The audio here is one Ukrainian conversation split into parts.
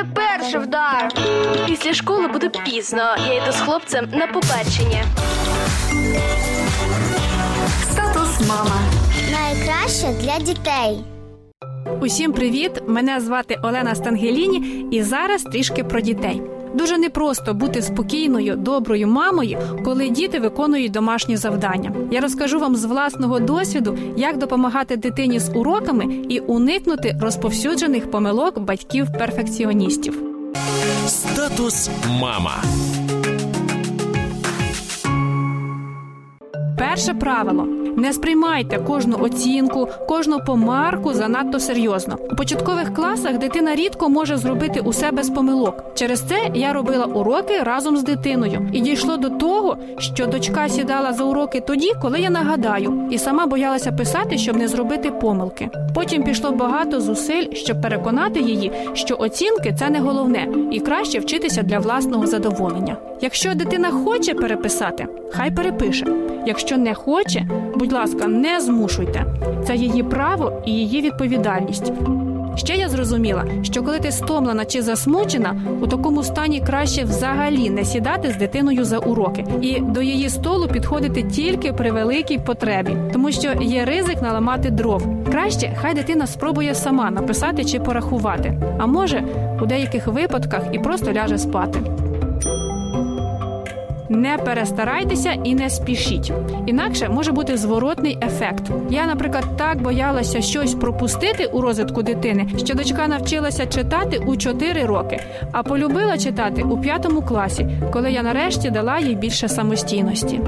мене перший вдар. Після школи буде пізно. Я йду з хлопцем на побачення. Статус мама. Найкраще для дітей. Усім привіт! Мене звати Олена Стангеліні, і зараз трішки про дітей. Дуже непросто бути спокійною, доброю мамою, коли діти виконують домашні завдання. Я розкажу вам з власного досвіду, як допомагати дитині з уроками і уникнути розповсюджених помилок батьків-перфекціоністів. Статус мама. Перше правило: не сприймайте кожну оцінку, кожну помарку занадто серйозно. У початкових класах дитина рідко може зробити усе без помилок. Через це я робила уроки разом з дитиною, і дійшло до того, що дочка сідала за уроки тоді, коли я нагадаю, і сама боялася писати, щоб не зробити помилки. Потім пішло багато зусиль, щоб переконати її, що оцінки це не головне, і краще вчитися для власного задоволення. Якщо дитина хоче переписати, хай перепише. Якщо не хоче, будь ласка, не змушуйте. Це її право і її відповідальність. Ще я зрозуміла, що коли ти стомлена чи засмучена, у такому стані краще взагалі не сідати з дитиною за уроки і до її столу підходити тільки при великій потребі, тому що є ризик наламати дров. Краще хай дитина спробує сама написати чи порахувати, а може у деяких випадках і просто ляже спати. Не перестарайтеся і не спішіть. Інакше може бути зворотний ефект. Я, наприклад, так боялася щось пропустити у розвитку дитини, що дочка навчилася читати у 4 роки, а полюбила читати у 5 класі, коли я нарешті дала їй більше самостійності.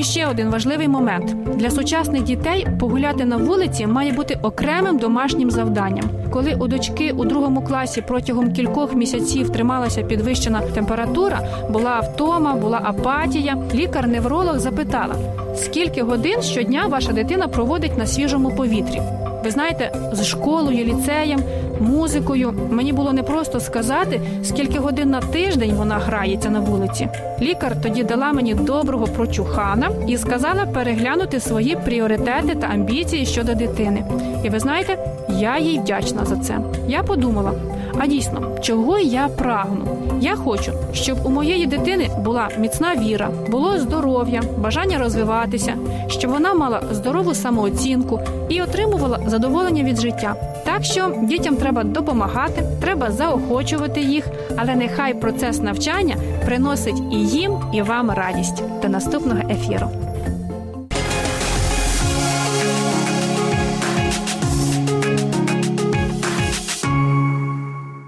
І ще один важливий момент для сучасних дітей погуляти на вулиці має бути окремим домашнім завданням. Коли у дочки у другому класі протягом кількох місяців трималася підвищена температура, була втома, була апатія. Лікар-невролог запитала, скільки годин щодня ваша дитина проводить на свіжому повітрі. Ви знаєте, з школою, ліцеєм, музикою мені було непросто сказати, скільки годин на тиждень вона грається на вулиці. Лікар тоді дала мені доброго прочухана і сказала переглянути свої пріоритети та амбіції щодо дитини. І ви знаєте, я їй вдячна за це. Я подумала: а дійсно, чого я прагну? Я хочу, щоб у моєї дитини була міцна віра, було здоров'я, бажання розвиватися, щоб вона мала здорову самооцінку і отримувала задоволення від життя. Так що дітям треба допомагати, треба заохочувати їх, але нехай процес навчання приносить і їм, і вам радість. До наступного ефіру.